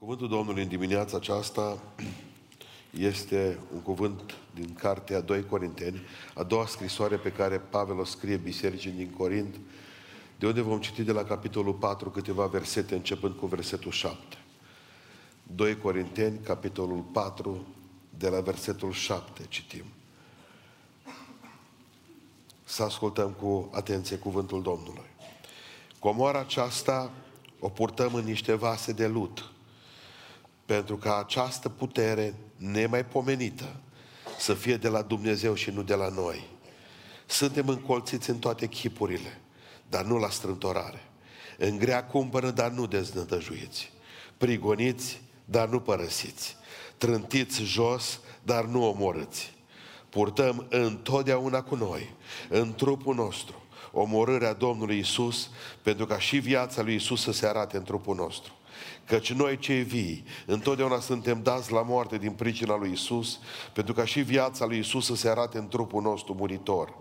Cuvântul Domnului în dimineața aceasta este un cuvânt din cartea 2 Corinteni, a doua scrisoare pe care Pavel o scrie bisericii din Corint, de unde vom citi de la capitolul 4 câteva versete, începând cu versetul 7. 2 Corinteni, capitolul 4, de la versetul 7 citim. Să ascultăm cu atenție cuvântul Domnului. Comoara aceasta o purtăm în niște vase de lut, pentru ca această putere nemaipomenită să fie de la Dumnezeu și nu de la noi. Suntem încolțiți în toate chipurile, dar nu la strântorare. În grea cumpără, dar nu deznădăjuiți. Prigoniți, dar nu părăsiți. Trântiți jos, dar nu omorâți. Purtăm întotdeauna cu noi, în trupul nostru, omorârea Domnului Isus, pentru ca și viața lui Isus să se arate în trupul nostru. Căci noi cei vii, întotdeauna suntem dați la moarte din pricina lui Isus, pentru ca și viața lui Isus să se arate în trupul nostru muritor.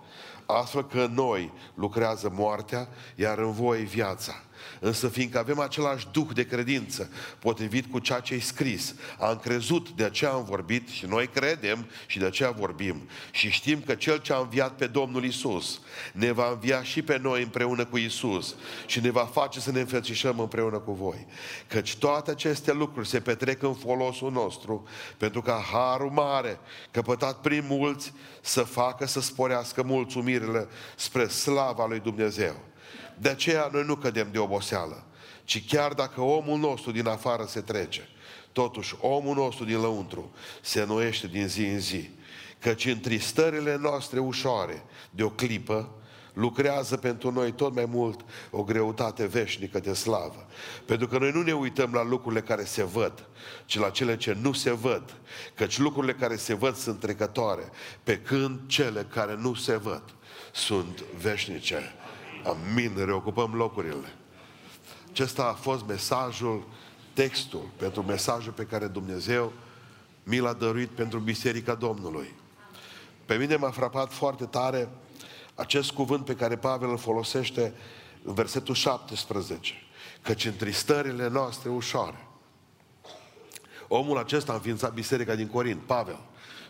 Astfel că noi lucrează moartea, iar în voi viața. Însă fiindcă avem același duh de credință, potrivit cu ceea ce ai scris, am crezut, de aceea am vorbit și noi credem și de aceea vorbim. Și știm că Cel ce a înviat pe Domnul Isus ne va învia și pe noi împreună cu Isus și ne va face să ne înfățișăm împreună cu voi. Căci toate aceste lucruri se petrec în folosul nostru, pentru ca harul mare, căpătat prin mulți, să facă să sporească mulțumirile spre slava lui Dumnezeu. De aceea noi nu cădem de oboseală, ci chiar dacă omul nostru din afară se trece, totuși omul nostru din lăuntru se noiește din zi în zi. Căci în tristările noastre ușoare, de o clipă, lucrează pentru noi tot mai mult o greutate veșnică de slavă. Pentru că noi nu ne uităm la lucrurile care se văd, ci la cele ce nu se văd. Căci lucrurile care se văd sunt trecătoare, pe când cele care nu se văd sunt veșnice. Amin, reocupăm locurile. Acesta a fost mesajul, textul, pentru mesajul pe care Dumnezeu mi l-a dăruit pentru Biserica Domnului. Pe mine m-a frapat foarte tare acest cuvânt pe care Pavel îl folosește în versetul 17. Căci în tristările noastre ușoare. Omul acesta a înființat biserica din Corint, Pavel.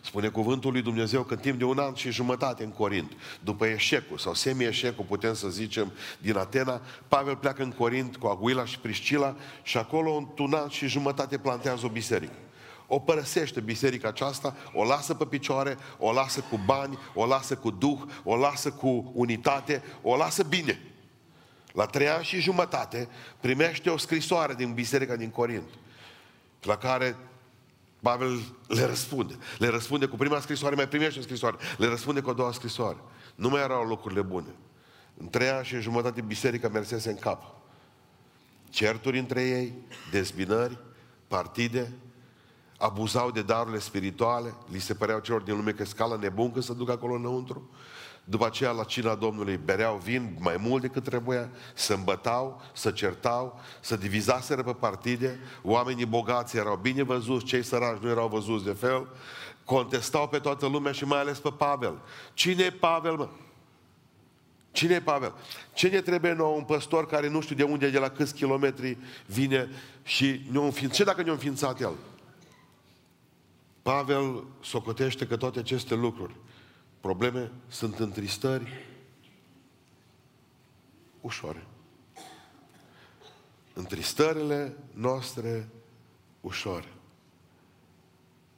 Spune cuvântul lui Dumnezeu că în timp de un an și jumătate în Corint, după eșecul sau semi-eșecul, putem să zicem, din Atena, Pavel pleacă în Corint cu Aguila și Priscila și acolo un an și jumătate plantează o biserică. O părăsește biserica aceasta, o lasă pe picioare, o lasă cu bani, o lasă cu duh, o lasă cu unitate, o lasă bine. La trei ani și jumătate primește o scrisoare din biserica din Corint, la care Pavel le răspunde. Le răspunde cu prima scrisoare, mai primește o scrisoare. Le răspunde cu a doua scrisoare. Nu mai erau locurile bune. În trei ani și în jumătate biserica mersese în cap. Certuri între ei, dezbinări, partide, abuzau de darurile spirituale, li se păreau celor din lume că scala nebun că să ducă acolo înăuntru. După aceea, la cina Domnului, bereau vin mai mult decât trebuia, să îmbătau, să certau, să divizaseră pe partide, oamenii bogați erau bine văzuți, cei săraci nu erau văzuți de fel, contestau pe toată lumea și mai ales pe Pavel. Cine e Pavel, mă? Cine e Pavel? Ce ne trebuie nou un păstor care nu știu de unde, de la câți kilometri vine și ne-a înființat? Ce dacă ne-a înființat el? Pavel socotește că toate aceste lucruri probleme, sunt întristări ușoare. Întristările noastre ușoare.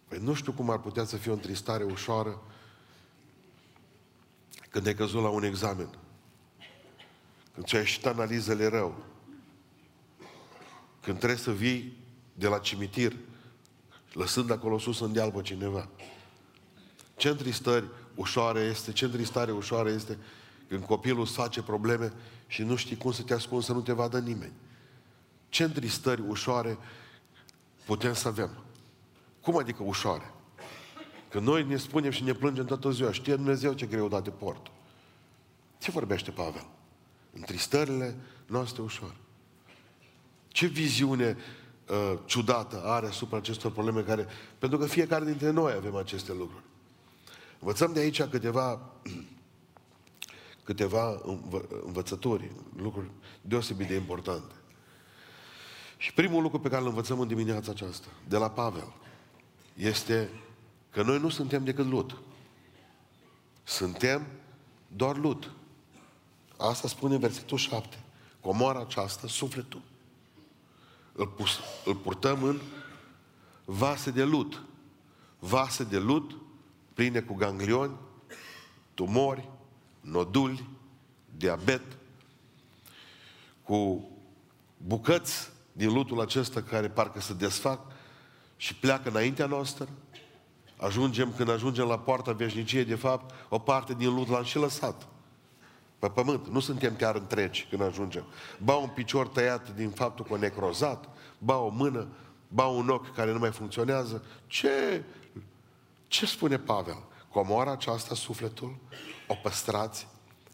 Păi nu știu cum ar putea să fie o întristare ușoară când ai căzut la un examen. Când ți-ai ieșit analizele rău. Când trebuie să vii de la cimitir, lăsând acolo sus în deal pe cineva. Ce întristări ușoară este, ce întristare ușoară este când copilul îți face probleme și nu știi cum să te ascunzi, să nu te vadă nimeni. Ce întristări ușoare putem să avem? Cum adică ușoare? Că noi ne spunem și ne plângem toată ziua. Știe Dumnezeu ce greutate port. Ce vorbește Pavel? Întristările noastre ușoare. Ce viziune uh, ciudată are asupra acestor probleme care... Pentru că fiecare dintre noi avem aceste lucruri. Învățăm de aici câteva, câteva învă, învățături, lucruri deosebit de importante. Și primul lucru pe care îl învățăm în dimineața aceasta, de la Pavel, este că noi nu suntem decât lut. Suntem doar lut. Asta spune versetul 7. Comoara aceasta, sufletul, îl, pus, îl purtăm în vase de lut. Vase de lut pline cu ganglioni, tumori, noduli, diabet, cu bucăți din lutul acesta care parcă se desfac și pleacă înaintea noastră, ajungem, când ajungem la poarta veșniciei, de fapt, o parte din lut l-am și lăsat. Pe pământ. Nu suntem chiar întregi când ajungem. Ba un picior tăiat din faptul că necrozat, ba o mână, ba un ochi care nu mai funcționează. Ce, ce spune Pavel? Comoara aceasta, sufletul, o păstrați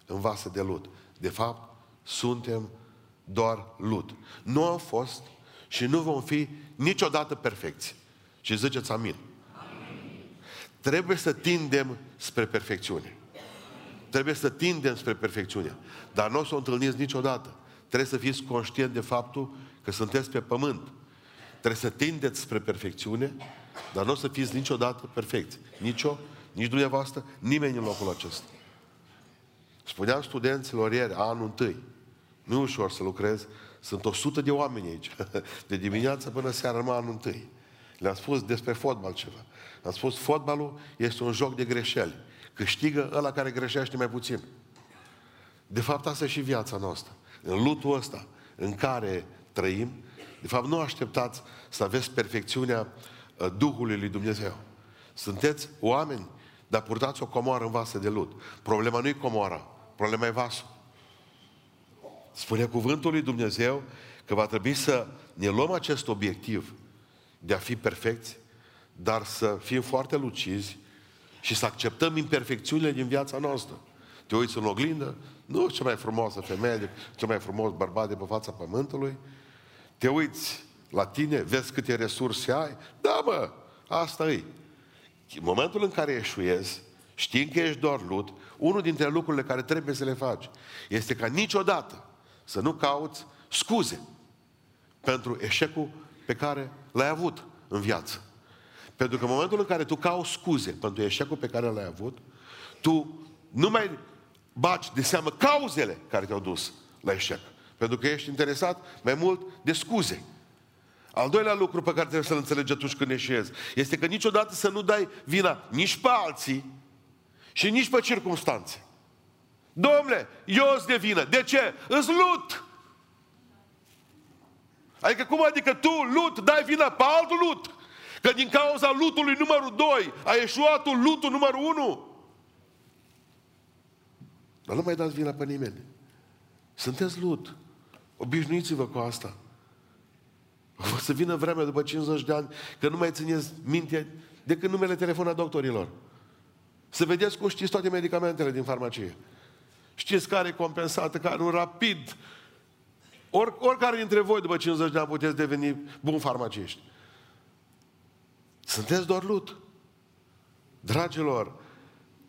în vase de lut. De fapt, suntem doar lut. Nu am fost și nu vom fi niciodată perfecți. Și ziceți amin. amin. Trebuie să tindem spre perfecțiune. Trebuie să tindem spre perfecțiune. Dar nu o să o întâlniți niciodată. Trebuie să fiți conștient de faptul că sunteți pe pământ. Trebuie să tindeți spre perfecțiune, dar nu o să fiți niciodată perfecți. Nici o, nici dumneavoastră, nimeni în locul acesta. Spuneam studenților ieri, anul întâi, nu e ușor să lucrez, sunt o sută de oameni aici. De dimineață până seara numai anul întâi. Le-am spus despre fotbal ceva. Am spus, fotbalul este un joc de greșeli. Câștigă ăla care greșește mai puțin. De fapt, asta e și viața noastră. În lutul ăsta în care trăim, de fapt, nu așteptați să aveți perfecțiunea uh, Duhului lui Dumnezeu. Sunteți oameni, dar purtați o comoară în vasă de lut. Problema nu e comoara, problema e vasul. Spune cuvântul lui Dumnezeu că va trebui să ne luăm acest obiectiv de a fi perfecți, dar să fim foarte lucizi și să acceptăm imperfecțiunile din viața noastră. Te uiți în oglindă, nu cea mai frumoasă femeie, cel mai frumos bărbat de pe fața pământului. Te uiți la tine, vezi câte resurse ai. Da, mă, asta e. În momentul în care eșuezi, știind că ești doar lut, unul dintre lucrurile care trebuie să le faci este ca niciodată să nu cauți scuze pentru eșecul pe care l-ai avut în viață. Pentru că în momentul în care tu cauți scuze pentru eșecul pe care l-ai avut, tu nu mai baci de seamă cauzele care te-au dus la eșec. Pentru că ești interesat mai mult de scuze. Al doilea lucru pe care trebuie să-l înțelegi atunci când eșezi este că niciodată să nu dai vina nici pe alții și nici pe circunstanțe. Domnule, eu îți de vină. De ce? Îți lut. Adică cum adică tu, lut, dai vina pe altul lut? Că din cauza lutului numărul 2 a ieșuat lutul numărul 1. Dar nu mai dați vina pe nimeni. Sunteți lut. Obișnuiți-vă cu asta. O să vină vremea după 50 de ani că nu mai țineți minte decât numele telefon a doctorilor. Să vedeți cum știți toate medicamentele din farmacie. Știți care e compensată, care nu rapid. Or, oricare dintre voi după 50 de ani puteți deveni bun farmaciști. Sunteți doar lut. Dragilor,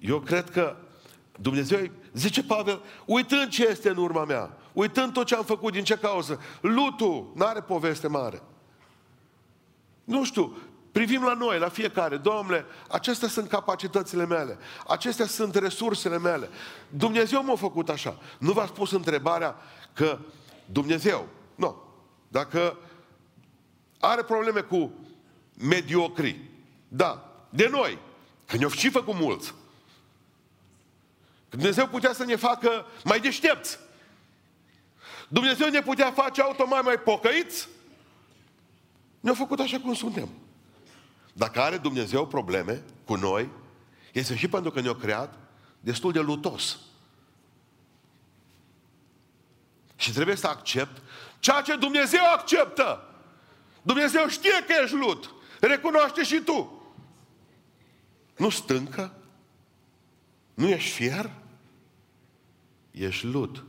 eu cred că Dumnezeu, zice Pavel, uitând ce este în urma mea, uitând tot ce am făcut, din ce cauză, lutul nu are poveste mare. Nu știu, privim la noi, la fiecare, Domnule, acestea sunt capacitățile mele, acestea sunt resursele mele. Dumnezeu m-a făcut așa. Nu v-ați pus întrebarea că Dumnezeu, nu, dacă are probleme cu mediocri, da, de noi, că ne-au și făcut mulți. Dumnezeu putea să ne facă mai deștepți. Dumnezeu ne putea face automat mai pocăiți. Ne-a făcut așa cum suntem. Dacă are Dumnezeu probleme cu noi, este și pentru că ne-a creat destul de lutos. Și trebuie să accept ceea ce Dumnezeu acceptă. Dumnezeu știe că ești lut. Recunoaște și tu. Nu stâncă? Nu ești fier? Ești lut.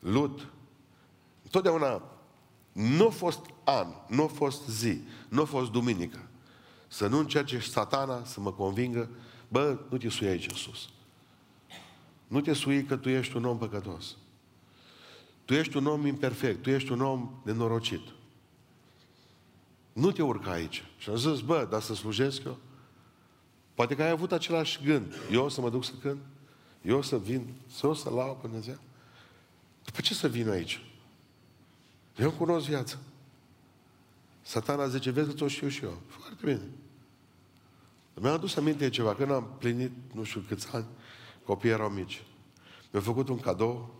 Lut. Totdeauna nu a fost an, nu a fost zi, nu a fost duminică. Să nu încerce satana să mă convingă, bă, nu te sui aici sus. Nu te sui că tu ești un om păcătos. Tu ești un om imperfect, tu ești un om nenorocit. Nu te urca aici. Și am zis, bă, dar să slujesc eu? Poate că ai avut același gând. Eu o să mă duc să cânt? Eu o să vin? Să o să lau pe Dumnezeu? După ce să vin aici? Eu cunosc viața. Satana zice, vezi că tot știu și eu. Foarte bine. Mi-am adus aminte de ceva. Când am plinit, nu știu câți ani, copiii erau mici. Mi-a făcut un cadou,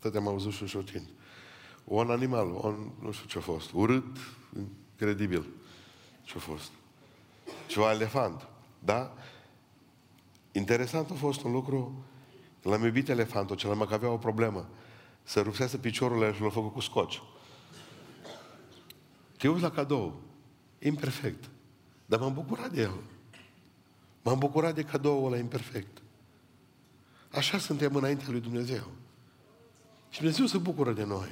tot am auzit și un tine. Un animal, un, nu știu ce a fost, urât, incredibil ce a fost. Ceva elefant, da? Interesant a fost un lucru, l-am iubit elefantul acela, mă că avea o problemă. Să rupsese piciorul și l-a făcut cu scoci. Te uiți la cadou, imperfect, dar m-am bucurat de el. M-am bucurat de cadoul ăla imperfect. Așa suntem înaintea lui Dumnezeu. Și Dumnezeu se bucură de noi.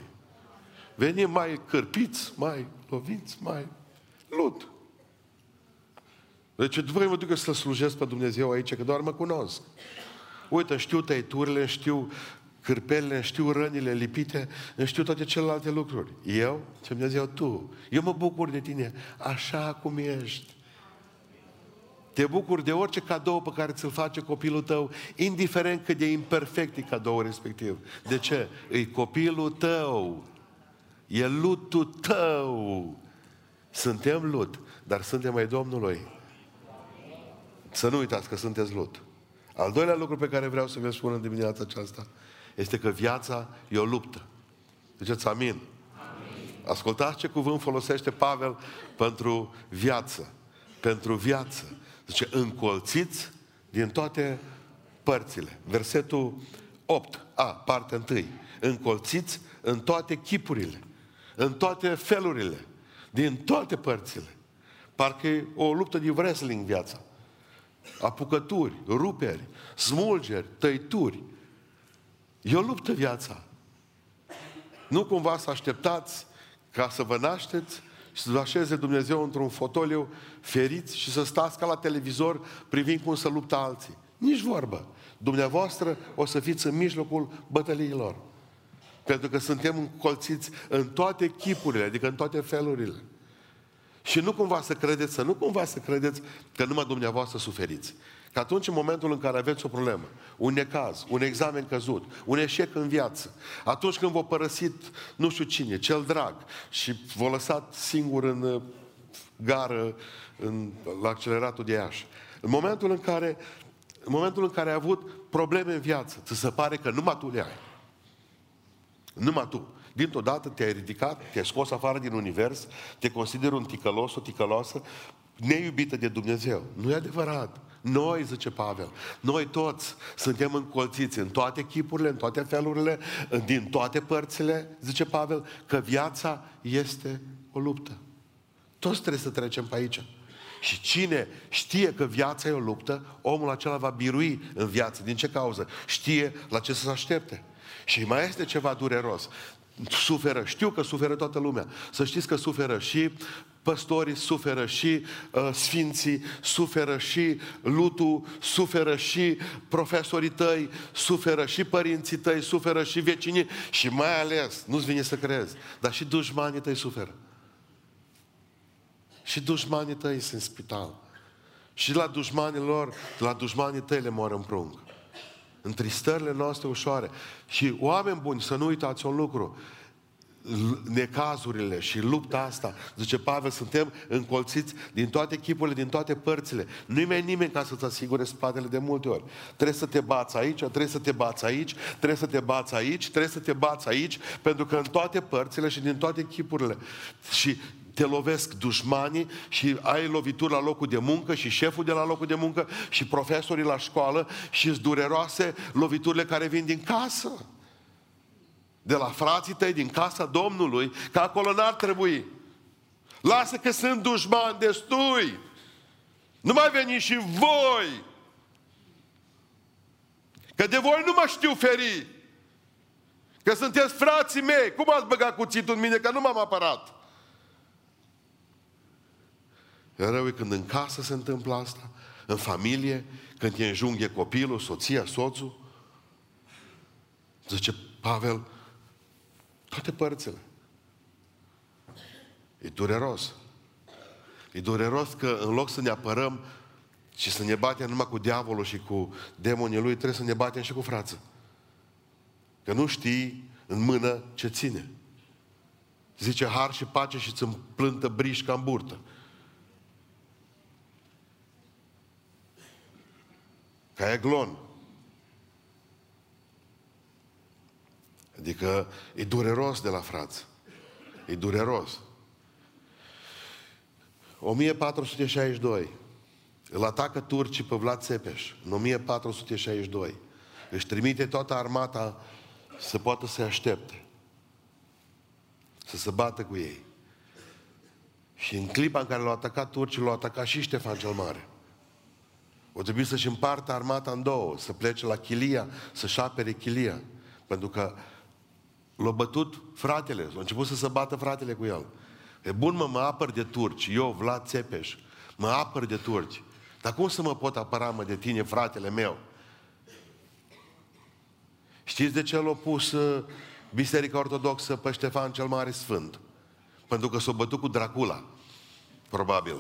Venim mai cârpiți, mai loviți, mai lut. Deci voi mă duc să slujesc pe Dumnezeu aici, că doar mă cunosc. Uite, știu tăiturile, știu cârpelele, știu rănile lipite, știu toate celelalte lucruri. Eu, ce Dumnezeu, tu. Eu mă bucur de tine așa cum ești. Te bucuri de orice cadou pe care ți-l face copilul tău, indiferent cât de imperfect e cadou respectiv. De ce? E copilul tău. E lutul tău. Suntem lut, dar suntem mai Domnului. Să nu uitați că sunteți lut. Al doilea lucru pe care vreau să vă spun în dimineața aceasta este că viața e o luptă. Ziceți amin. amin. Ascultați ce cuvânt folosește Pavel pentru viață. Pentru viață. Zice, încolțiți din toate părțile. Versetul 8, a, partea 1. Încolțiți în toate chipurile, în toate felurile, din toate părțile. Parcă e o luptă de wrestling viața. Apucături, ruperi, smulgeri, tăituri. E o luptă viața. Nu cumva să așteptați ca să vă nașteți și să vă așeze Dumnezeu într-un fotoliu feriți și să stați ca la televizor privind cum să luptă alții. Nici vorbă. Dumneavoastră o să fiți în mijlocul bătăliilor. Pentru că suntem încolțiți în toate chipurile, adică în toate felurile. Și nu cumva să credeți, să nu cumva să credeți că numai dumneavoastră suferiți. Că atunci, în momentul în care aveți o problemă, un necaz, un examen căzut, un eșec în viață, atunci când v-a părăsit nu știu cine, cel drag, și v-a lăsat singur în uh, gară, în, la acceleratul de Iași, în momentul în care în momentul în care ai avut probleme în viață, ți se pare că numai tu le ai. Numai tu. Dintr-o dată te-ai ridicat, te-ai scos afară din univers, te consideri un ticălos, o ticăloasă, neiubită de Dumnezeu. Nu e adevărat. Noi, zice Pavel, noi toți suntem încolțiți în toate chipurile, în toate felurile, din toate părțile, zice Pavel, că viața este o luptă. Toți trebuie să trecem pe aici. Și cine știe că viața e o luptă, omul acela va birui în viață. Din ce cauză? Știe la ce să se aștepte. Și mai este ceva dureros suferă, știu că suferă toată lumea. Să știți că suferă și păstorii, suferă și uh, sfinții, suferă și lutul, suferă și profesorii tăi, suferă și părinții tăi, suferă și vecinii și mai ales, nu-ți vine să crezi, dar și dușmanii tăi suferă. Și dușmanii tăi sunt în spital. Și la dușmanii lor, la dușmanii tăi le mor în prunc în tristările noastre ușoare. Și oameni buni, să nu uitați un lucru, necazurile și lupta asta, zice Pavel, suntem încolțiți din toate chipurile, din toate părțile. Nu-i mai nimeni ca să-ți asigure spatele de multe ori. Trebuie să te bați aici, trebuie să te bați aici, trebuie să te bați aici, trebuie să te bați aici, pentru că în toate părțile și din toate chipurile. Și te lovesc dușmanii și ai lovituri la locul de muncă și șeful de la locul de muncă și profesorii la școală și îți dureroase loviturile care vin din casă. De la frații tăi din casa Domnului, că acolo n-ar trebui. Lasă că sunt dușmani destui. Nu mai veni și voi. Că de voi nu mă știu feri. Că sunteți frații mei. Cum ați băgat cuțitul în mine? Că nu m-am apărat. Rău e când în casă se întâmplă asta, în familie, când te înjunghe copilul, soția, soțul. Zice Pavel, Toate părțile. E dureros. E dureros că în loc să ne apărăm și să ne batem numai cu diavolul și cu demonii lui, trebuie să ne batem și cu frață. Că nu știi în mână ce ține. Zice har și pace și ți plântă brișca în burtă. Ca eglon. Adică e dureros de la frață. E dureros. 1462. Îl atacă turcii pe Vlad Țepeș în 1462. Își trimite toată armata să poată să-i aștepte. Să se bată cu ei. Și în clipa în care l-au atacat turcii, l-au atacat și Ștefan cel Mare. O trebuie să-și împartă armata în două, să plece la Chilia, să-și apere Chilia. Pentru că l-a bătut fratele, a început să se bată fratele cu el. E bun, mă, mă apăr de turci, eu, Vlad Țepeș, mă apăr de turci. Dar cum să mă pot apăra, mă, de tine, fratele meu? Știți de ce l-a pus uh, Biserica Ortodoxă pe Ștefan cel Mare Sfânt? Pentru că s-a bătut cu Dracula, probabil.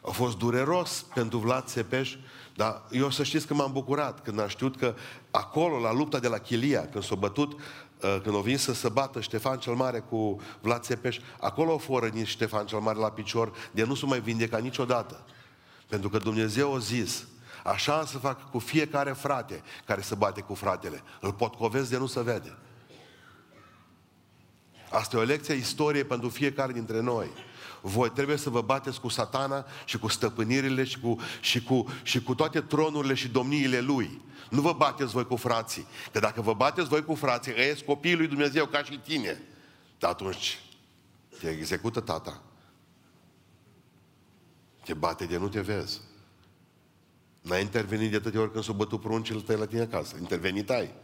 A fost dureros pentru Vlad Țepeș, dar eu să știți că m-am bucurat când am știut că acolo, la lupta de la Chilia, când s-a bătut, uh, când a venit să se bată Ștefan cel Mare cu Vlad Țepeș, acolo a fost rănit Ștefan cel Mare la picior, de nu s-a mai vindecat niciodată. Pentru că Dumnezeu a zis, așa să fac cu fiecare frate care se bate cu fratele. Îl potcovesc de nu se vede. Asta e o lecție istorie pentru fiecare dintre noi. Voi trebuie să vă bateți cu satana și cu stăpânirile și cu, și cu, și cu toate tronurile și domniile lui. Nu vă bateți voi cu frații. Că dacă vă bateți voi cu frații, ești copiii lui Dumnezeu ca și tine. Dar atunci te execută tata. Te bate de nu te vezi. N-ai intervenit de atâtea ori când s-au bătut pruncile tăi la tine acasă. Intervenit ai.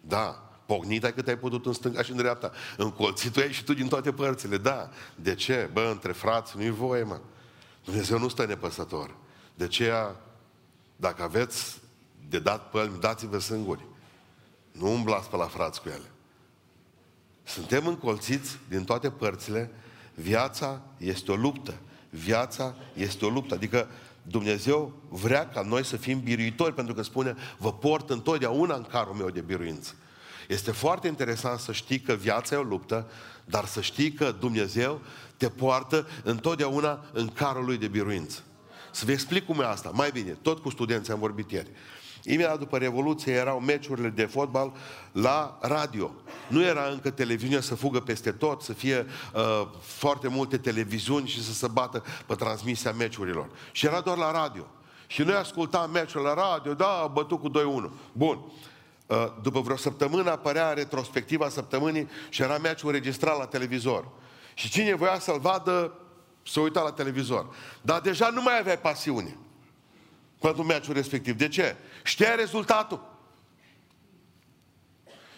Da. Pognit ai cât ai putut în stânga și în dreapta. Încolțit ai și tu din toate părțile. Da. De ce? Bă, între frați nu-i voie, mă. Dumnezeu nu stă nepăsător. De aceea, dacă aveți de dat pălmi, dați-vă singuri. Nu umblați pe la frați cu ele. Suntem încolțiți din toate părțile. Viața este o luptă. Viața este o luptă. Adică Dumnezeu vrea ca noi să fim biruitori, pentru că spune, vă port întotdeauna în carul meu de biruință. Este foarte interesant să știi că viața e o luptă, dar să știi că Dumnezeu te poartă întotdeauna în carul lui de biruință. Să vă explic cum e asta. Mai bine, tot cu studenții am vorbit ieri. Imediat după Revoluție erau meciurile de fotbal la radio. Nu era încă televiziunea să fugă peste tot, să fie uh, foarte multe televiziuni și să se bată pe transmisia meciurilor. Și era doar la radio. Și noi ascultam meciul la radio, da, bătut cu 2-1. Bun. Uh, după vreo săptămână apărea retrospectiva săptămânii și era meciul registrat la televizor. Și cine voia să-l vadă, să uita la televizor. Dar deja nu mai aveai pasiune pentru meciul respectiv. De ce? Știai rezultatul.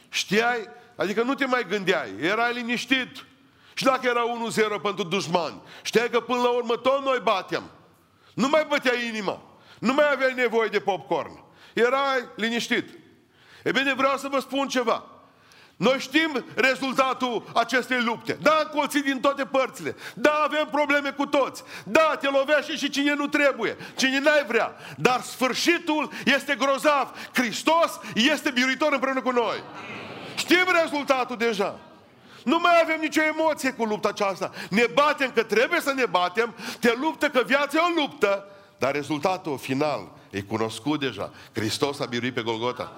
Știai, adică nu te mai gândeai, erai liniștit. Și dacă era 1-0 pentru dușmani, știai că până la urmă tot noi batem. Nu mai bătea inima. Nu mai aveai nevoie de popcorn. Erai liniștit. E bine, vreau să vă spun ceva. Noi știm rezultatul acestei lupte. Da, colții din toate părțile. Da, avem probleme cu toți. Da, te lovește și cine nu trebuie, cine n-ai vrea. Dar sfârșitul este grozav. Hristos este biruitor împreună cu noi. Știm rezultatul deja. Nu mai avem nicio emoție cu lupta aceasta. Ne batem că trebuie să ne batem, te luptă că viața e o luptă, dar rezultatul final e cunoscut deja. Hristos a biruit pe Golgota.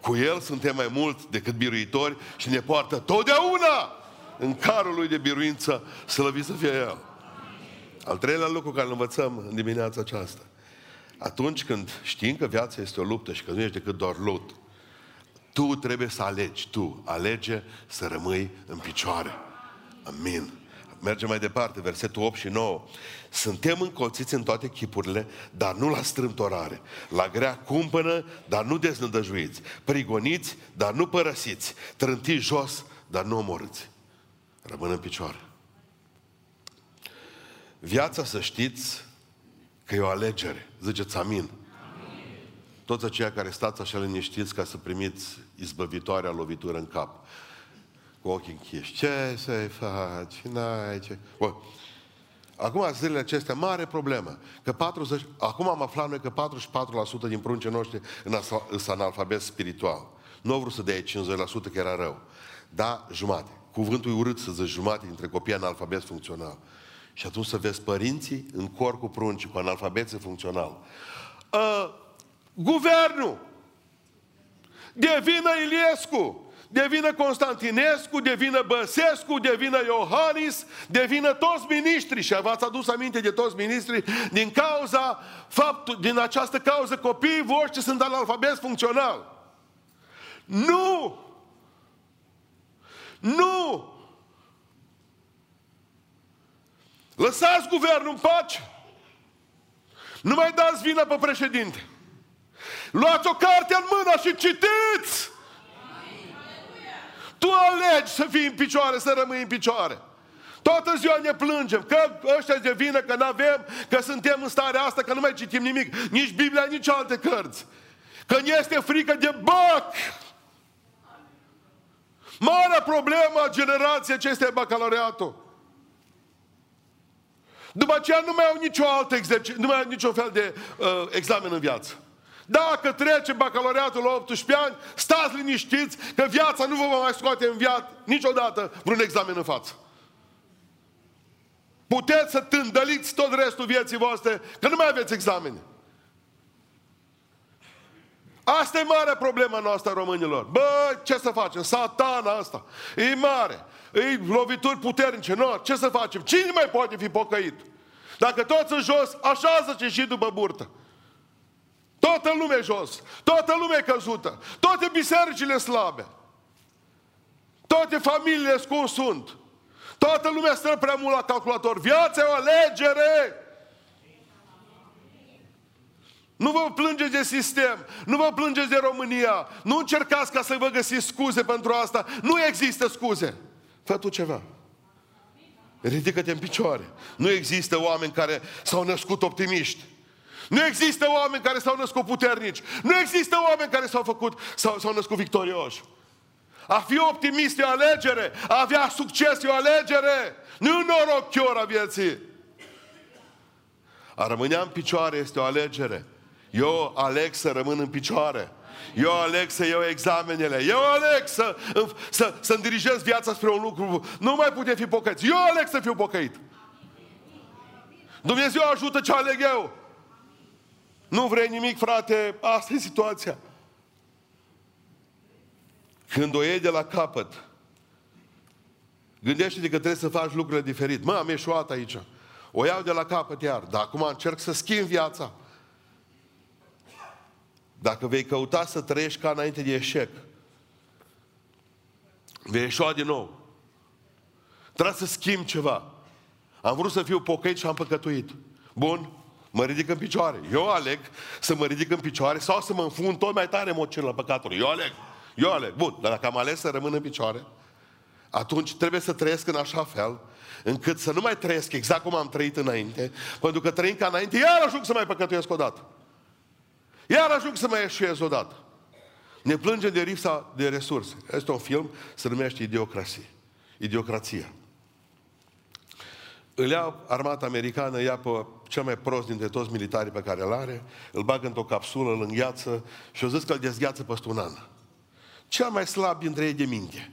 Cu El suntem mai mult decât biruitori și ne poartă totdeauna în carul Lui de biruință, slăvit să fie El. Al treilea lucru care îl învățăm în dimineața aceasta. Atunci când știm că viața este o luptă și că nu ești decât doar lut, tu trebuie să alegi, tu alege să rămâi în picioare. Amin. Mergem mai departe, versetul 8 și 9. Suntem încolțiți în toate chipurile, dar nu la strâmtorare. La grea cumpănă, dar nu deznădăjuiți. Prigoniți, dar nu părăsiți. Trântiți jos, dar nu omorâți. Rămân în picioare. Viața, să știți, că e o alegere. Ziceți amin. amin. toți aceia care stați așa liniștiți ca să primiți izbăvitoarea lovitură în cap. Cu ochii închiși. Ce să-i faci? N-ai ce... Bun. Acum, zilele acestea, mare problemă. Că 40, acum am aflat noi că 44% din pruncii noștri sunt analfabet spiritual. Nu au vrut să dea 50% că era rău. Da, jumate. Cuvântul e urât să zici jumate dintre copii analfabet funcțional. Și atunci să vezi părinții în cor cu prunci, cu analfabețe funcțional. Uh, guvernul de vină Iliescu, de vină Constantinescu, de vină Băsescu, de vină Iohannis, de vină toți miniștrii. Și v-ați adus aminte de toți miniștrii din cauza, faptul, din această cauză copiii voștri sunt analfabet funcțional. Nu! Nu! Lăsați guvernul în pace! Nu mai dați vina pe președinte! Luați o carte în mână și citiți! Tu alegi să fii în picioare, să rămâi în picioare. Toată ziua ne plângem că ăștia de vină, că nu avem, că suntem în starea asta, că nu mai citim nimic, nici Biblia, nici alte cărți. Că ne este frică de bac. Marea problemă a generației acestei bacalaureatul. După aceea nu mai au nicio altă exerci- nu mai au niciun fel de uh, examen în viață. Dacă trece bacalaureatul la 18 ani, stați liniștiți că viața nu vă va mai scoate în viață niciodată vreun examen în față. Puteți să tândăliți tot restul vieții voastre, că nu mai aveți examene. Asta e marea problema noastră românilor. Bă, ce să facem? Satana asta. E mare. E lovituri puternice. Nu, ce să facem? Cine mai poate fi pocăit? Dacă toți sunt jos, așează-te și după burtă. Toată lumea jos. Toată lumea căzută. Toate bisericile slabe. Toate familiile cum sunt. Toată lumea stă prea mult la calculator. Viața e o alegere. Nu vă plângeți de sistem, nu vă plângeți de România, nu încercați ca să vă găsiți scuze pentru asta. Nu există scuze. Fă tu ceva. Ridică-te în picioare. Nu există oameni care s-au născut optimiști. Nu există oameni care s-au născut puternici. Nu există oameni care s-au făcut, s-au, s-au născut victorioși. A fi optimist e o alegere. A avea succes e o alegere. Nu e un noroc chior a vieții. A rămânea în picioare este o alegere. Eu aleg să rămân în picioare. Eu aleg să iau examenele. Eu aleg să, să, să-mi dirigez viața spre un lucru. Nu mai putem fi pocăiți. Eu aleg să fiu pocăit. Dumnezeu ajută ce aleg eu. Nu vrei nimic, frate, asta e situația. Când o iei de la capăt, gândește-te că trebuie să faci lucrurile diferit. Mă, am ieșuat aici. O iau de la capăt iar, dar acum încerc să schimb viața. Dacă vei căuta să trăiești ca înainte de eșec, vei ieșua din nou. Trebuie să schimb ceva. Am vrut să fiu pocăit și am păcătuit. Bun? Mă ridic în picioare. Eu aleg să mă ridic în picioare sau să mă înfund tot mai tare la păcatului. Eu aleg. Eu aleg. Bun, dar dacă am ales să rămân în picioare, atunci trebuie să trăiesc în așa fel încât să nu mai trăiesc exact cum am trăit înainte, pentru că trăind ca înainte, iar ajung să mai păcătuiesc odată. Iar ajung să mai ieșuiesc odată. Ne plângem de lipsa de resurse. Este un film, se numește Idiocrație. Idiocrația. Îl ia armata americană, ia pe cel mai prost dintre toți militarii pe care îl are, îl bagă într-o capsulă, îl îngheață și o zis că îl dezgheață peste un an. Cel mai slab dintre ei de minte.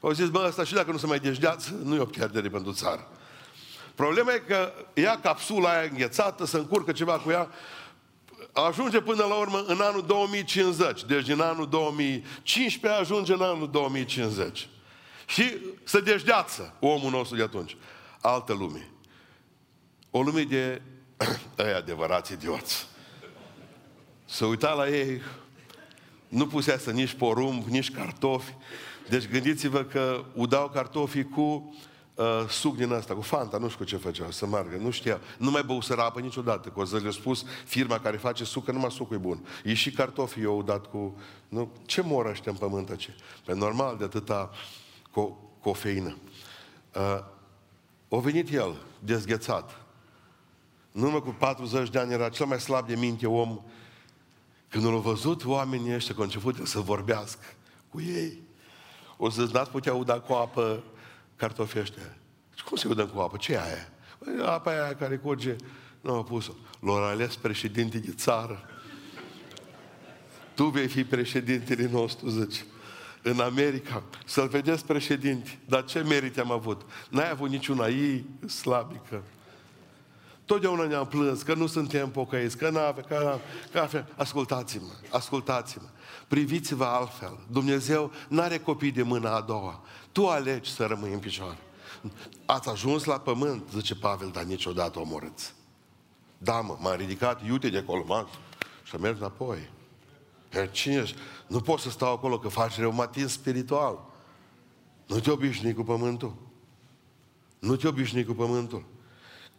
Au zis, bă, ăsta și dacă nu se mai dezgheață, nu e o pierdere pentru țară. Problema e că ia capsula aia înghețată, se încurcă ceva cu ea, ajunge până la urmă în anul 2050. Deci în anul 2015 ajunge în anul 2050. Și se dejdeață omul nostru de atunci. Altă lume. O lume de ăia adevărați idioți. Să uita la ei, nu puseasă nici porumb, nici cartofi. Deci gândiți-vă că udau cartofii cu uh, suc din asta, cu Fanta, nu știu ce făcea, să meargă, nu știa. Nu mai băuseră apă niciodată, că o să le spus firma care face suc, că numai sucul e bun. E și cartofii eu dat cu... Nu? Ce mor ăștia în pământ ce? Pe normal de atâta co- cofeină. Uh, o venit el, dezghețat. În urmă cu 40 de ani era cel mai slab de minte om Când au văzut oamenii ăștia că au început să vorbească cu ei, o să n-ați putea uda cu apă cartofii ăștia. Și cum se udă cu apă? Ce e aia? Păi, apa aia care curge, nu au pus-o. Lor ales președinte de țară. Tu vei fi președintele nostru, zice. În America, să-l vedeți președinte. Dar ce merite am avut? N-ai avut niciuna, ei slabică. Totdeauna ne-am plâns că nu suntem pocăiți, că n-ave, că n-ave. Ascultați-mă, ascultați-mă. Priviți-vă altfel. Dumnezeu nu are copii de mâna a doua. Tu alegi să rămâi în picioare. Ați ajuns la pământ, zice Pavel, dar niciodată omorâți. Da, mă, m-am ridicat, iute de acolo, mă, și merg înapoi. Iar cine Nu pot să stau acolo că faci reumatism spiritual. Nu te obișnui cu pământul. Nu te obișnui cu pământul.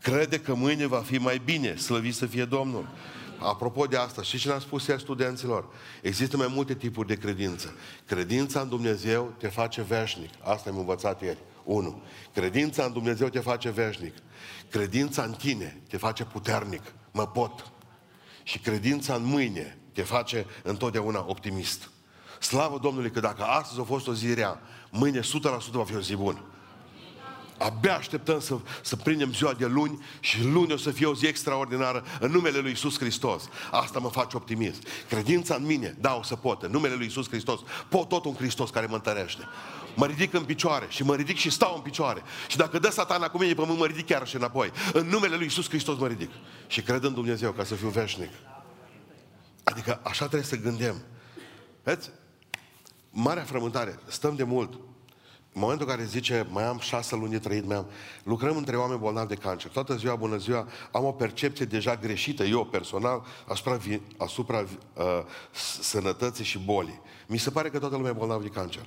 Crede că mâine va fi mai bine, slăvit să fie Domnul. Apropo de asta, și ce ne-am spus iar studenților? Există mai multe tipuri de credință. Credința în Dumnezeu te face veșnic. Asta am învățat ieri. Unu. Credința în Dumnezeu te face veșnic. Credința în tine te face puternic. Mă pot. Și credința în mâine te face întotdeauna optimist. Slavă Domnului că dacă astăzi a fost o zi rea, mâine 100% va fi o zi bună. Abia așteptăm să, să prindem ziua de luni și luni o să fie o zi extraordinară în numele Lui Isus Hristos. Asta mă face optimist. Credința în mine, da, o să pot. În numele Lui Isus Hristos. Pot tot un Hristos care mă întărește. Mă ridic în picioare și mă ridic și stau în picioare. Și dacă dă satana cu mine pe mă ridic chiar și înapoi. În numele Lui Isus Hristos mă ridic. Și cred în Dumnezeu ca să fiu veșnic. Adică așa trebuie să gândim. Vedeți? Marea frământare. Stăm de mult în momentul în care zice, mai am șase luni de trăit, mai am, lucrăm între oameni bolnavi de cancer. Toată ziua, bună ziua, am o percepție deja greșită, eu personal, asupra, asupra uh, sănătății și bolii. Mi se pare că toată lumea e bolnavă de cancer.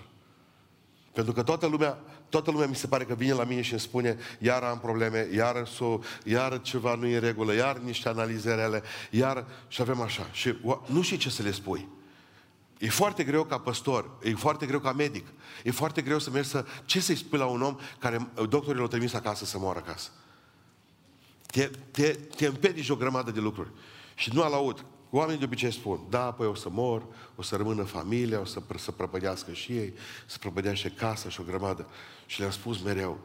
Pentru că toată lumea, toată lumea mi se pare că vine la mine și îmi spune iar am probleme, iar, so, iar ceva nu e în regulă, iar niște analize rele, iar și avem așa. Și nu știi ce să le spui. E foarte greu ca păstor, e foarte greu ca medic, e foarte greu să mergi să... Ce să-i spui la un om care doctorii l-au trimis acasă să moară acasă? Te, te, te împedici o grămadă de lucruri. Și nu al aud. Oamenii de obicei spun, da, păi o să mor, o să rămână familia, o să, să prăpădească și ei, să prăpădească casa și o grămadă. Și le-am spus mereu,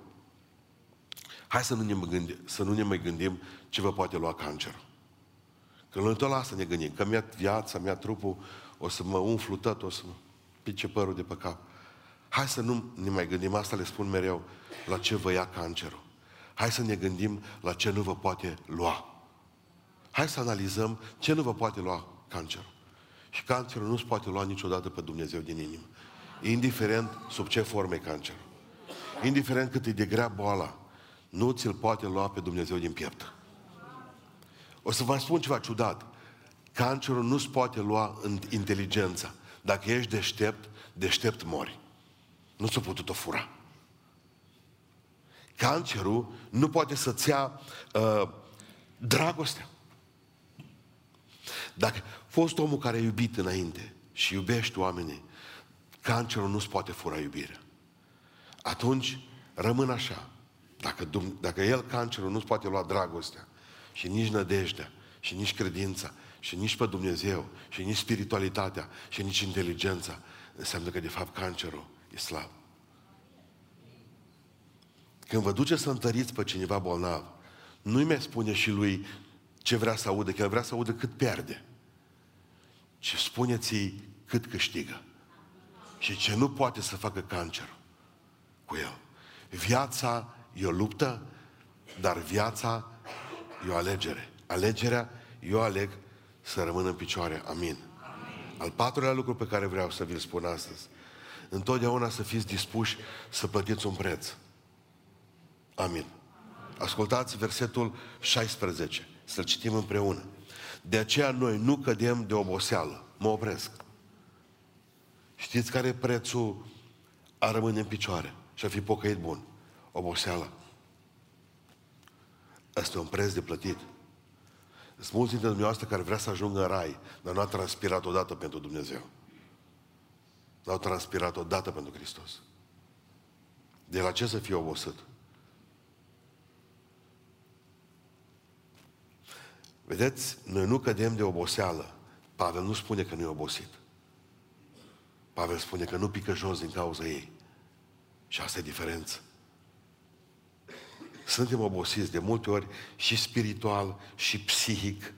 hai să nu ne, gândim, să nu ne mai gândim ce vă poate lua cancerul. Că noi tot la asta ne gândim, că mi-a viața, mi-a trupul, o să mă umflu tot, o să mă pice părul de pe cap. Hai să nu ne mai gândim, asta le spun mereu, la ce vă ia cancerul. Hai să ne gândim la ce nu vă poate lua. Hai să analizăm ce nu vă poate lua cancerul. Și cancerul nu se poate lua niciodată pe Dumnezeu din inimă. Indiferent sub ce formă e cancerul. Indiferent cât e de grea boala, nu ți-l poate lua pe Dumnezeu din piept. O să vă spun ceva ciudat. Cancerul nu se poate lua în inteligența. Dacă ești deștept, deștept mori. Nu ți-a putut o fura. Cancerul nu poate să-ți ia uh, dragostea. Dacă fost omul care a iubit înainte și iubești oamenii, cancerul nu-ți poate fura iubirea. Atunci rămân așa. Dacă, dacă el, cancerul, nu-ți poate lua dragostea și nici nădejdea și nici credința și nici pe Dumnezeu și nici spiritualitatea și nici inteligența, înseamnă că de fapt cancerul e slab. Când vă duceți să întăriți pe cineva bolnav, nu-i mai spune și lui ce vrea să audă, că el vrea să audă cât pierde. Și spuneți-i cât câștigă. Și ce nu poate să facă cancer cu el. Viața e o luptă, dar viața e o alegere. Alegerea, eu aleg să rămân în picioare. Amin. Amin. Al patrulea lucru pe care vreau să vi-l spun astăzi. Întotdeauna să fiți dispuși să plătiți un preț. Amin. Ascultați versetul 16. Să-l citim împreună. De aceea noi nu cădem de oboseală. Mă opresc. Știți care e prețul a rămâne în picioare și a fi pocăit bun? Oboseala. Asta e un preț de plătit. Sunt mulți dintre dumneavoastră care vrea să ajungă în rai, dar nu a transpirat odată pentru Dumnezeu. Nu au transpirat odată pentru Hristos. De la ce să fie obosit? Vedeți, noi nu cădem de oboseală, Pavel nu spune că nu e obosit. Pavel spune că nu pică jos din cauza ei. Și asta e diferență. Suntem obosiți de multe ori și spiritual și psihic.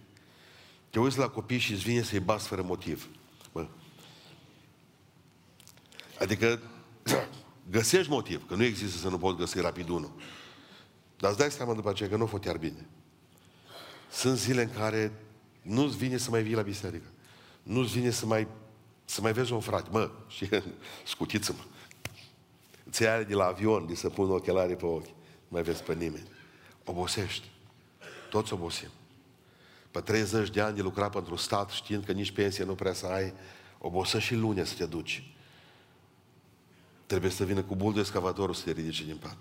Te uiți la copii și îți vine să-i bați fără motiv. Bă. Adică găsești motiv, că nu există să nu poți găsi rapid unul. Dar îți dai seama după aceea că nu a fost iar bine. Sunt zile în care nu-ți vine să mai vii la biserică. Nu-ți vine să mai, să mai vezi un frate. Mă, și scutiți-mă. Ți are de la avion, de să pun ochelari pe ochi. Nu mai vezi pe nimeni. Obosești. Toți obosim. Pe 30 de ani de lucrat pentru stat, știind că nici pensie nu prea să ai, obosești și lune să te duci. Trebuie să vină cu bul de excavatorul să te ridice din pat.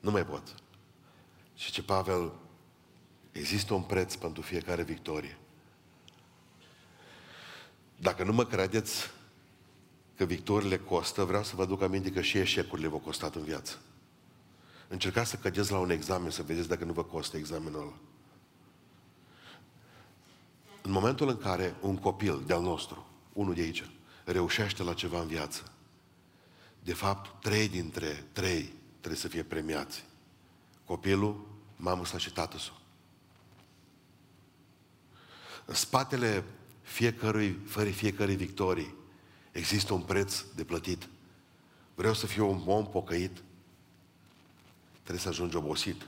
Nu mai pot. Și ce Pavel, există un preț pentru fiecare victorie. Dacă nu mă credeți că victoriile costă, vreau să vă aduc aminte că și eșecurile vă costat în viață. Încercați să cădeți la un examen, să vedeți dacă nu vă costă examenul ăla. În momentul în care un copil de-al nostru, unul de aici, reușește la ceva în viață, de fapt, trei dintre trei trebuie să fie premiați. Copilul, mamă sa și tatăl său. În spatele fiecărui, fără fiecare victorii, există un preț de plătit. Vreau să fiu un om pocăit, trebuie să ajungi obosit.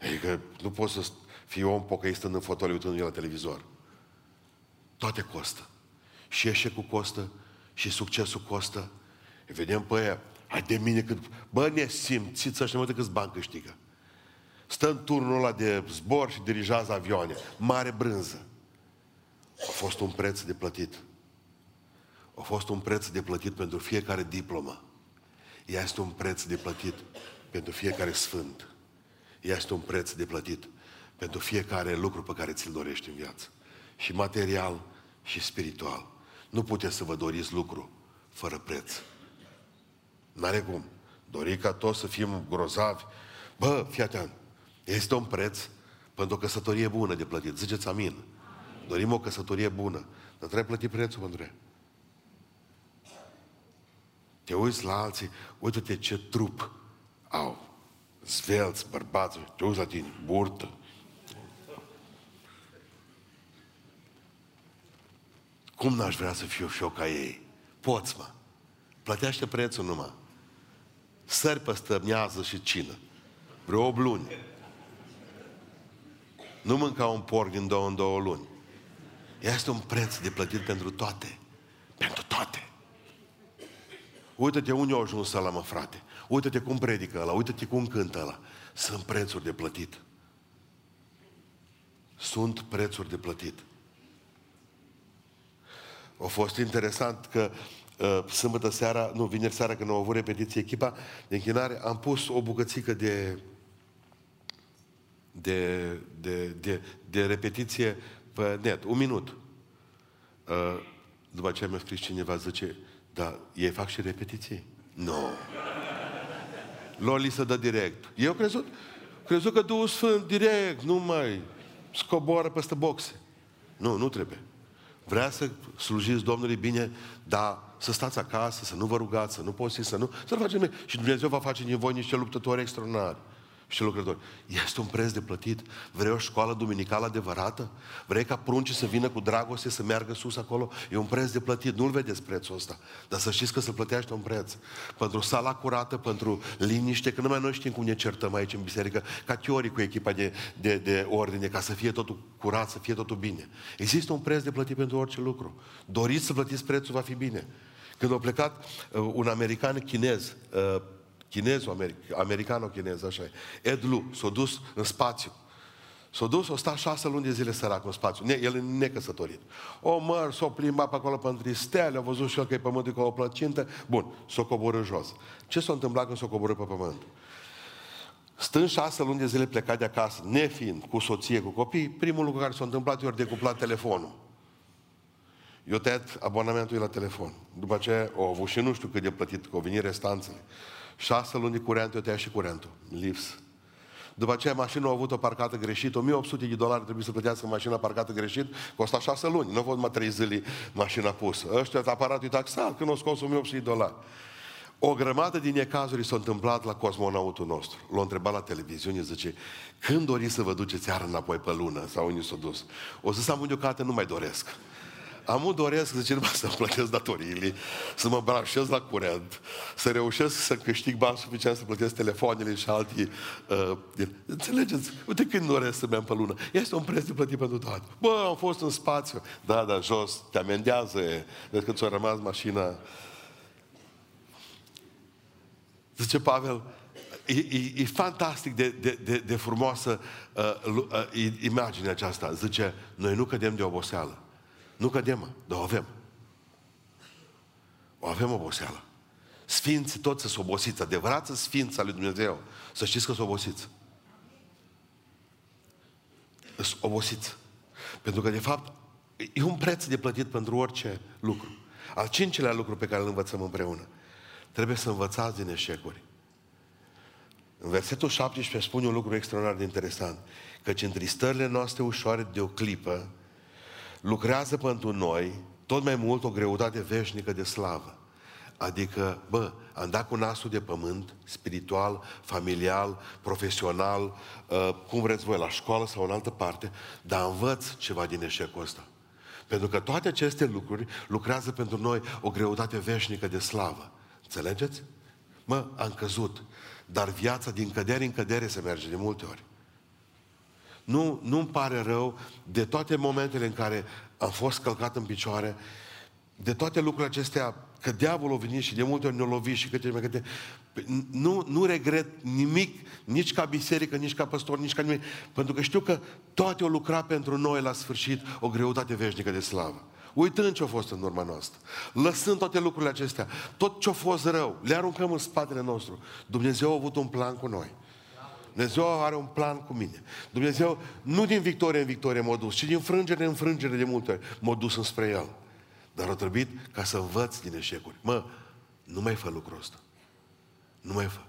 Adică nu poți să fii om pocăit stând în fotoliu uitându la televizor. Toate costă. Și eșecul costă, și succesul costă. Îi vedem pe aia, hai de mine cât... Bă, nesimțiți ăștia, mă, de câți bani câștigă. Stă în turnul ăla de zbor și dirigează avioane. Mare brânză. A fost un preț de plătit. A fost un preț de plătit pentru fiecare diplomă. Ea este un preț de plătit pentru fiecare sfânt. Ea este un preț de plătit pentru fiecare lucru pe care ți-l dorești în viață. Și material și spiritual. Nu puteți să vă doriți lucru fără preț. N-are cum. Dori ca toți să fim grozavi. Bă, fii atent. Este un preț pentru o căsătorie bună de plătit. Ziceți amin. Dorim o căsătorie bună. Dar trebuie plătit prețul pentru ea. Te uiți la alții, uite-te ce trup au. Zvelți, bărbați, te uiți la tine, burtă. Cum n-aș vrea să fiu și eu ca ei? Poți, mă. Plătește prețul numai. Sări pe stărnează și cină. Vreo 8 luni. Nu mânca un porc din două în două luni. Este un preț de plătit pentru toate. Pentru toate. Uită-te unde a ajuns ăla, mă, frate. Uită-te cum predică ăla, uită-te cum cântă ăla. Sunt prețuri de plătit. Sunt prețuri de plătit. A fost interesant că uh, sâmbătă seara, nu, vineri seara, când am avut repetiție echipa de închinare, am pus o bucățică de, de, de, de, de repetiție pe net, un minut. Uh, după aceea mi-a scris cineva, zice, da, ei fac și repetiții? Nu. No. Lor li se dă direct. Eu crezut, crezut că Duhul Sfânt direct, nu mai scoboară peste boxe. Nu, nu trebuie. Vrea să slujiți Domnului bine, dar să stați acasă, să nu vă rugați, să nu posiți, să nu... Să facem Și Dumnezeu va face din voi niște luptători extraordinari și lucrători. Este un preț de plătit. Vrei o școală duminicală adevărată? Vrei ca pruncii să vină cu dragoste, să meargă sus acolo? E un preț de plătit. Nu-l vedeți prețul ăsta. Dar să știți că se plătește un preț. Pentru sala curată, pentru liniște, că numai noi știm cum ne certăm aici în biserică, ca teorii cu echipa de, de, de ordine, ca să fie totul curat, să fie totul bine. Există un preț de plătit pentru orice lucru. Doriți să plătiți prețul, va fi bine. Când a plecat uh, un american chinez, uh, chinezul, americ, americano-chinez, așa e, Ed Lu, s-a dus în spațiu. S-a dus, a stat șase luni de zile sărac în spațiu. Ne, el e necăsătorit. O măr, s-a plimbat pe acolo pentru stele, a văzut și el că e pământul ca o plăcintă. Bun, s-a coborât jos. Ce s-a întâmplat când s-a coborât pe pământ? Stând șase luni de zile plecat de acasă, nefiind cu soție, cu copii, primul lucru care s-a întâmplat, i-a decuplat telefonul. Eu tăiat abonamentul la telefon. După aceea au avut și nu știu cât de plătit, că au venit restanțele. Șase luni de curent, eu tăia și curentul. Lips. După aceea mașina a avut o parcată greșit, 1800 de dolari trebuie să plătească mașina parcată greșit, costă 6 luni, nu a fost mai 3 zile mașina pusă. Ăștia aparatul e taxat, când o scos 1800 de dolari. O grămadă din necazuri s-au întâmplat la cosmonautul nostru. L-a întrebat la televiziune, zice, când doriți să vă duceți iar înapoi pe lună? Sau unde s-a dus? O să am un nu mai doresc. Am doresc, zice, numai să plătesc datoriile, să mă branșez la curent, să reușesc să câștig bani suficient să plătesc telefoanele și alții. Uh, înțelegeți? Uite când doresc să merg pe lună. Este un preț de plătit pentru toate. Bă, am fost în spațiu. Da, da, jos, te amendează. Deci când ți-a rămas mașina. Zice Pavel, e, e, e fantastic de, de, de, de frumoasă uh, uh, imaginea aceasta. Zice, noi nu cădem de oboseală. Nu cădem, dar o avem. O avem oboseală. Sfinții toți sunt obosiți. Adevărat sunt sfinți lui Dumnezeu. Să știți că sunt obosiți. Sunt obosiți. Pentru că, de fapt, e un preț de plătit pentru orice lucru. Al cincilea lucru pe care îl învățăm împreună. Trebuie să învățați din eșecuri. În versetul 17 spune un lucru extraordinar de interesant. Căci în tristările noastre ușoare de o clipă, lucrează pentru noi tot mai mult o greutate veșnică de slavă. Adică, bă, am dat cu nasul de pământ, spiritual, familial, profesional, uh, cum vreți voi, la școală sau în altă parte, dar învăț ceva din eșecul ăsta. Pentru că toate aceste lucruri lucrează pentru noi o greutate veșnică de slavă. Înțelegeți? Mă, am căzut, dar viața din cădere în cădere se merge de multe ori. Nu, nu-mi pare rău de toate momentele în care am fost călcat în picioare, de toate lucrurile acestea, că diavolul a venit și de multe ori ne-a lovit și câte mai câte. Nu, nu regret nimic, nici ca biserică, nici ca păstor, nici ca nimic, pentru că știu că toate au lucrat pentru noi la sfârșit o greutate veșnică de slavă. Uitând ce a fost în urma noastră, lăsând toate lucrurile acestea, tot ce a fost rău, le aruncăm în spatele nostru. Dumnezeu a avut un plan cu noi. Dumnezeu are un plan cu mine. Dumnezeu nu din victorie în victorie m-a dus, ci din frângere în frângere de multe ori m-a dus înspre El. Dar a trebuit ca să învăț din eșecuri. Mă, nu mai fă lucrul ăsta. Nu mai fă.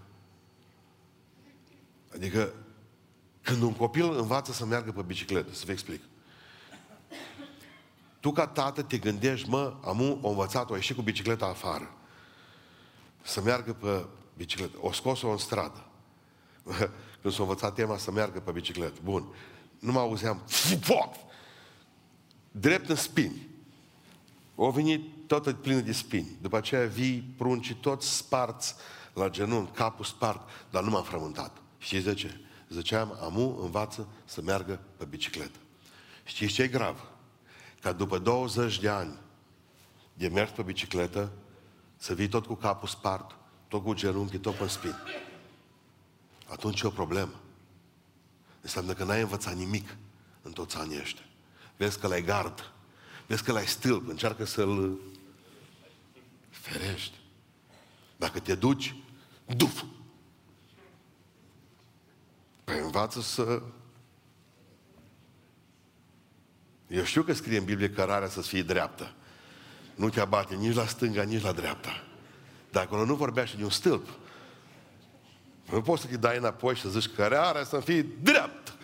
Adică, când un copil învață să meargă pe bicicletă, să vă explic. Tu ca tată te gândești, mă, am o învățat, o ieșit cu bicicleta afară. Să meargă pe bicicletă. O scos-o în stradă. când s-a învățat tema să meargă pe bicicletă. Bun. Nu mă auzeam, foc! Drept în spini. O venit toată plină de spini. După aceea vii prunci toți sparți la genunchi, capul spart, dar nu m-am frământat. Știți de ce? Ziceam, amu învață să meargă pe bicicletă. Știți ce e grav? Ca după 20 de ani de mers pe bicicletă, să vii tot cu capul spart, tot cu genunchii, tot pe spini atunci e o problemă. Înseamnă că n-ai învățat nimic în toți anii ăștia. Vezi că l-ai gard. Vezi că l-ai stâlp. Încearcă să-l ferești. Dacă te duci, duf! Păi învață să... Eu știu că scrie în Biblie cărarea să fie dreaptă. Nu te abate nici la stânga, nici la dreapta. Dar acolo nu vorbea și de un stâlp. Nu poți să te dai înapoi și să zici că are să fie drept.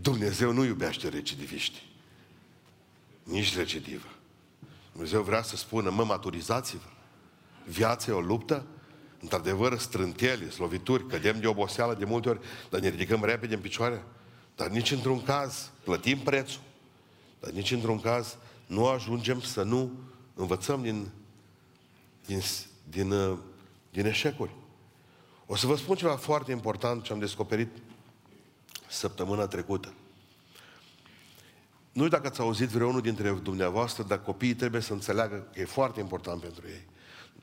Dumnezeu nu iubește recidiviști. Nici recidivă. Dumnezeu vrea să spună, mă, maturizați-vă. Viața e o luptă, într-adevăr, strânteli, slovituri, cădem de oboseală de multe ori, dar ne ridicăm repede în picioare. Dar nici într-un caz plătim prețul. Dar nici într-un caz nu ajungem să nu învățăm din, din, din uh, din eșecuri. O să vă spun ceva foarte important ce am descoperit săptămâna trecută. Nu știu dacă ați auzit vreunul dintre dumneavoastră, dar copiii trebuie să înțeleagă că e foarte important pentru ei.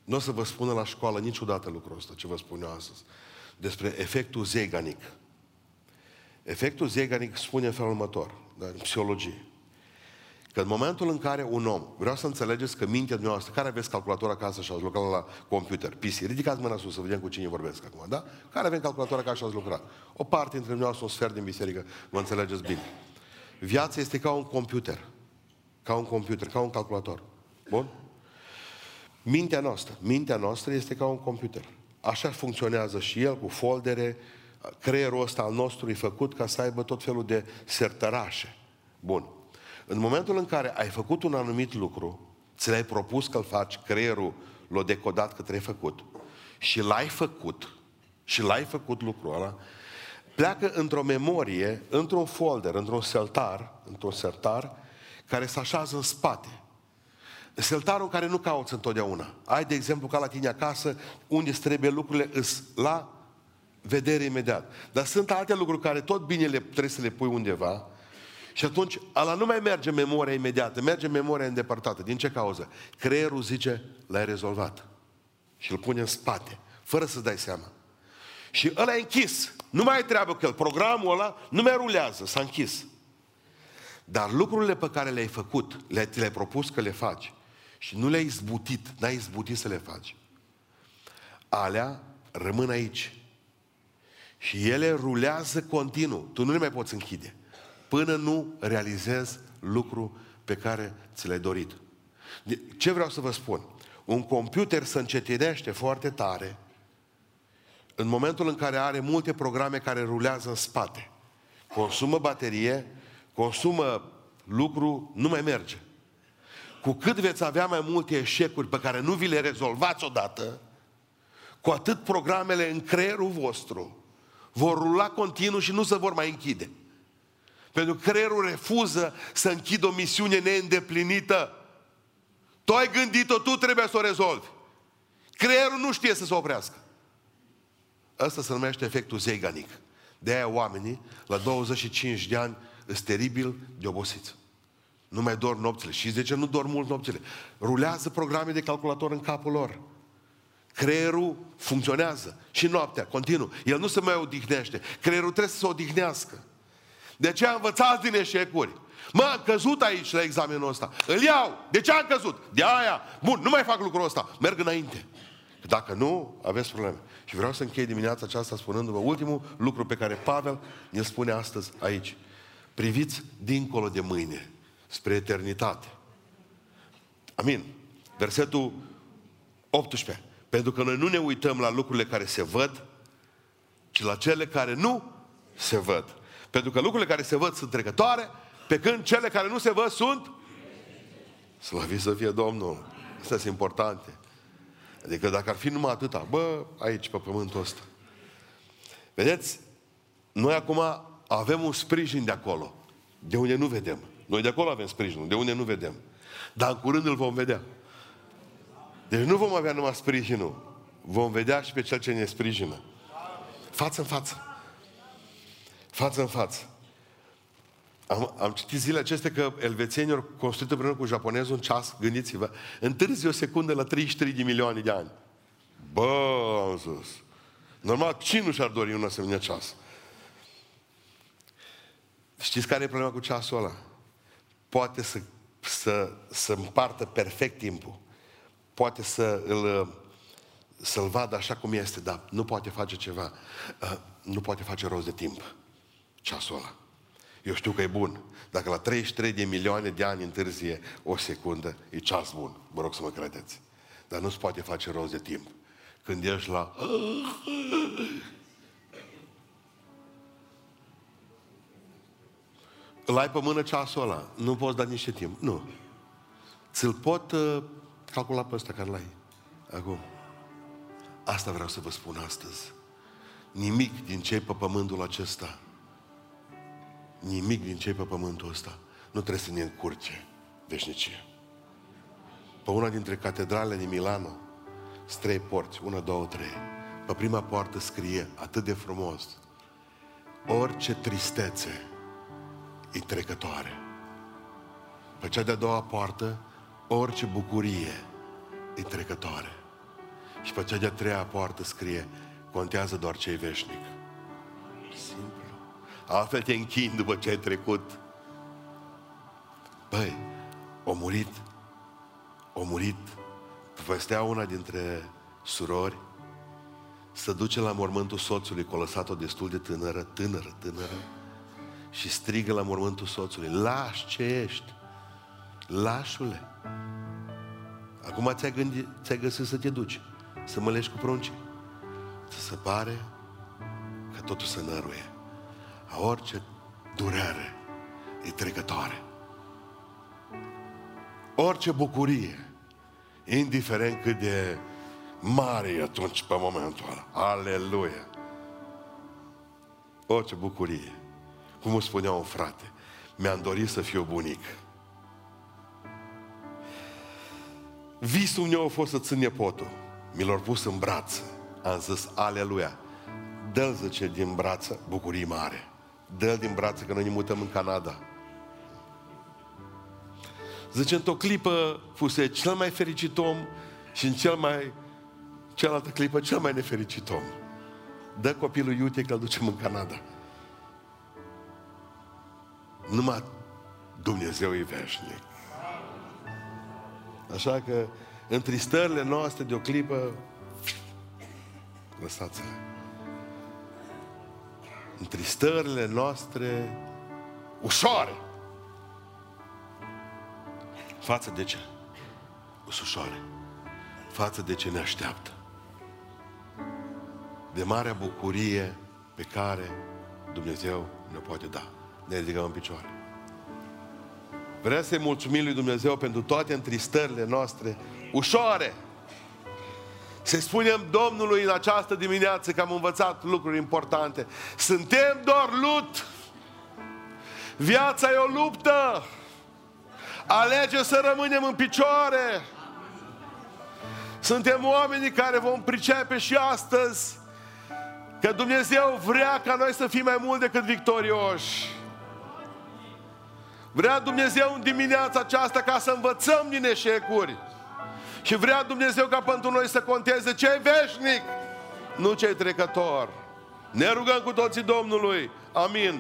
Nu o să vă spună la școală niciodată lucrul ăsta, ce vă spun eu astăzi. Despre efectul zeganic. Efectul zeganic spune în felul următor, da, în psihologie. Că în momentul în care un om, vreau să înțelegeți că mintea dumneavoastră, care aveți calculator acasă și ați lucrat la computer, PC, ridicați mâna sus să vedem cu cine vorbesc acum, da? Care avem calculator acasă și ați lucrat? O parte dintre dumneavoastră, un sfert din biserică, vă înțelegeți bine. Viața este ca un computer. Ca un computer, ca un calculator. Bun? Mintea noastră, mintea noastră este ca un computer. așa funcționează și el cu foldere, creierul ăsta al nostru e făcut ca să aibă tot felul de sertărașe. Bun. În momentul în care ai făcut un anumit lucru, ți l-ai propus că-l faci, creierul l-a decodat că trebuie făcut și l-ai făcut, și l-ai făcut lucrul ăla, pleacă într-o memorie, într-un folder, într-un sertar, într-un sertar, care se așează în spate. Seltarul care nu cauți întotdeauna. Ai, de exemplu, ca la tine acasă, unde îți trebuie lucrurile, îs la vedere imediat. Dar sunt alte lucruri care tot bine le, trebuie să le pui undeva și atunci ala nu mai merge memoria imediată, merge memoria îndepărtată. Din ce cauză? Creierul zice, l-ai rezolvat. Și îl pune în spate, fără să dai seama. Și ăla e închis. Nu mai ai treabă cu el. Programul ăla nu mai rulează, s-a închis. Dar lucrurile pe care le-ai făcut, le, ți le-ai propus că le faci și nu le-ai izbutit, n-ai izbutit să le faci, alea rămân aici. Și ele rulează continuu. Tu nu le mai poți închide. Până nu realizezi lucru pe care ți l-ai dorit. Ce vreau să vă spun? Un computer se încetinește foarte tare în momentul în care are multe programe care rulează în spate. Consumă baterie, consumă lucru, nu mai merge. Cu cât veți avea mai multe eșecuri pe care nu vi le rezolvați odată, cu atât programele în creierul vostru vor rula continuu și nu se vor mai închide. Pentru că creierul refuză să închidă o misiune neîndeplinită. Tu ai gândit-o, tu trebuie să o rezolvi. Creierul nu știe să se oprească. Asta se numește efectul zeiganic. De aia oamenii, la 25 de ani, sunt teribil de obosiți. Nu mai dorm nopțile. Și de ce nu dorm mult nopțile? Rulează programe de calculator în capul lor. Creierul funcționează și noaptea, continuu. El nu se mai odihnește. Creierul trebuie să se odihnească. De ce învățați din eșecuri? Mă, am căzut aici la examenul ăsta. Îl iau. De ce am căzut? De aia. Bun, nu mai fac lucrul ăsta. Merg înainte. Dacă nu, aveți probleme. Și vreau să închei dimineața aceasta spunându-vă ultimul lucru pe care Pavel ne spune astăzi aici. Priviți dincolo de mâine, spre eternitate. Amin. Versetul 18. Pentru că noi nu ne uităm la lucrurile care se văd, ci la cele care nu se văd. Pentru că lucrurile care se văd sunt trecătoare, pe când cele care nu se văd sunt Slăvit să fie Domnul. Astea sunt importante. Adică dacă ar fi numai atâta, bă, aici, pe pământul ăsta. Vedeți? Noi acum avem un sprijin de acolo, de unde nu vedem. Noi de acolo avem sprijinul, de unde nu vedem. Dar în curând îl vom vedea. Deci nu vom avea numai sprijinul, vom vedea și pe cel ce ne sprijină. Față în față. Față în față. Am, am citit zilele acestea că elvețienii au construit împreună cu japonezul un ceas, gândiți-vă, întârzi o secundă la 33 de milioane de ani. Bă, am zis. Normal, cine nu și-ar dori un asemenea ceas? Știți care e problema cu ceasul ăla? Poate să, să, să împartă perfect timpul. Poate să îl, să-l vadă așa cum este, dar nu poate face ceva. Uh, nu poate face rost de timp. Ceasul ăla. Eu știu că e bun. Dacă la 33 de milioane de ani întârzie o secundă, e ceas bun. Vă rog să mă credeți. Dar nu se poate face rost de timp. Când ești la... Îl ai pe mână ceasul ăla. Nu poți da niște timp. Nu. Ți-l pot uh, calcula pe ăsta care l-ai. Acum. Asta vreau să vă spun astăzi. Nimic din ce pe pământul acesta nimic din ce pe pământul ăsta nu trebuie să ne încurce veșnicie. Pe una dintre catedralele din Milano, sunt trei porți, una, două, trei. Pe prima poartă scrie atât de frumos, orice tristețe e trecătoare. Pe cea de-a doua poartă, orice bucurie e trecătoare. Și pe cea de-a treia poartă scrie, contează doar ce e veșnic. Simplu. Altfel te închin după ce ai trecut. Băi, o murit, o murit, povestea una dintre surori, să duce la mormântul soțului, că a lăsat-o destul de tânără, tânără, tânără, și strigă la mormântul soțului, lași ce ești, lașule. Acum ți-ai, gândit, ți-ai găsit să te duci, să mă leși cu pruncii. să se pare că totul se năruie. A orice durere e trecătoare. Orice bucurie, indiferent cât de mare e atunci pe momentul ăla. Aleluia! Orice bucurie. Cum îmi spunea un frate, mi-am dorit să fiu bunic. Visul meu a fost să țin nepotul. Mi l-au pus în braț. Am zis, aleluia. Dă-l, zice, din brață, bucurii mare. Dă-l din brață că noi ne mutăm în Canada. Zice, într-o clipă fuse cel mai fericit om și în cel mai, cealaltă clipă cel mai nefericit om. Dă copilul iute că îl ducem în Canada. Numai Dumnezeu e veșnic. Așa că în tristările noastre de o clipă, lăsați-le. În tristările noastre ușoare. Față de ce? Ușoare. Față de ce ne așteaptă. De marea bucurie pe care Dumnezeu ne poate da. Ne ridicăm în picioare. Vreau să-i mulțumim lui Dumnezeu pentru toate întristările noastre ușoare. Să spunem Domnului în această dimineață că am învățat lucruri importante. Suntem doar lut. Viața e o luptă. Alege să rămânem în picioare. Suntem oamenii care vom pricepe și astăzi că Dumnezeu vrea ca noi să fim mai mult decât victorioși. Vrea Dumnezeu în dimineața aceasta ca să învățăm din eșecuri. Și vrea Dumnezeu ca pentru noi să conteze ce e veșnic, nu ce e trecător. Ne rugăm cu toții Domnului. Amin.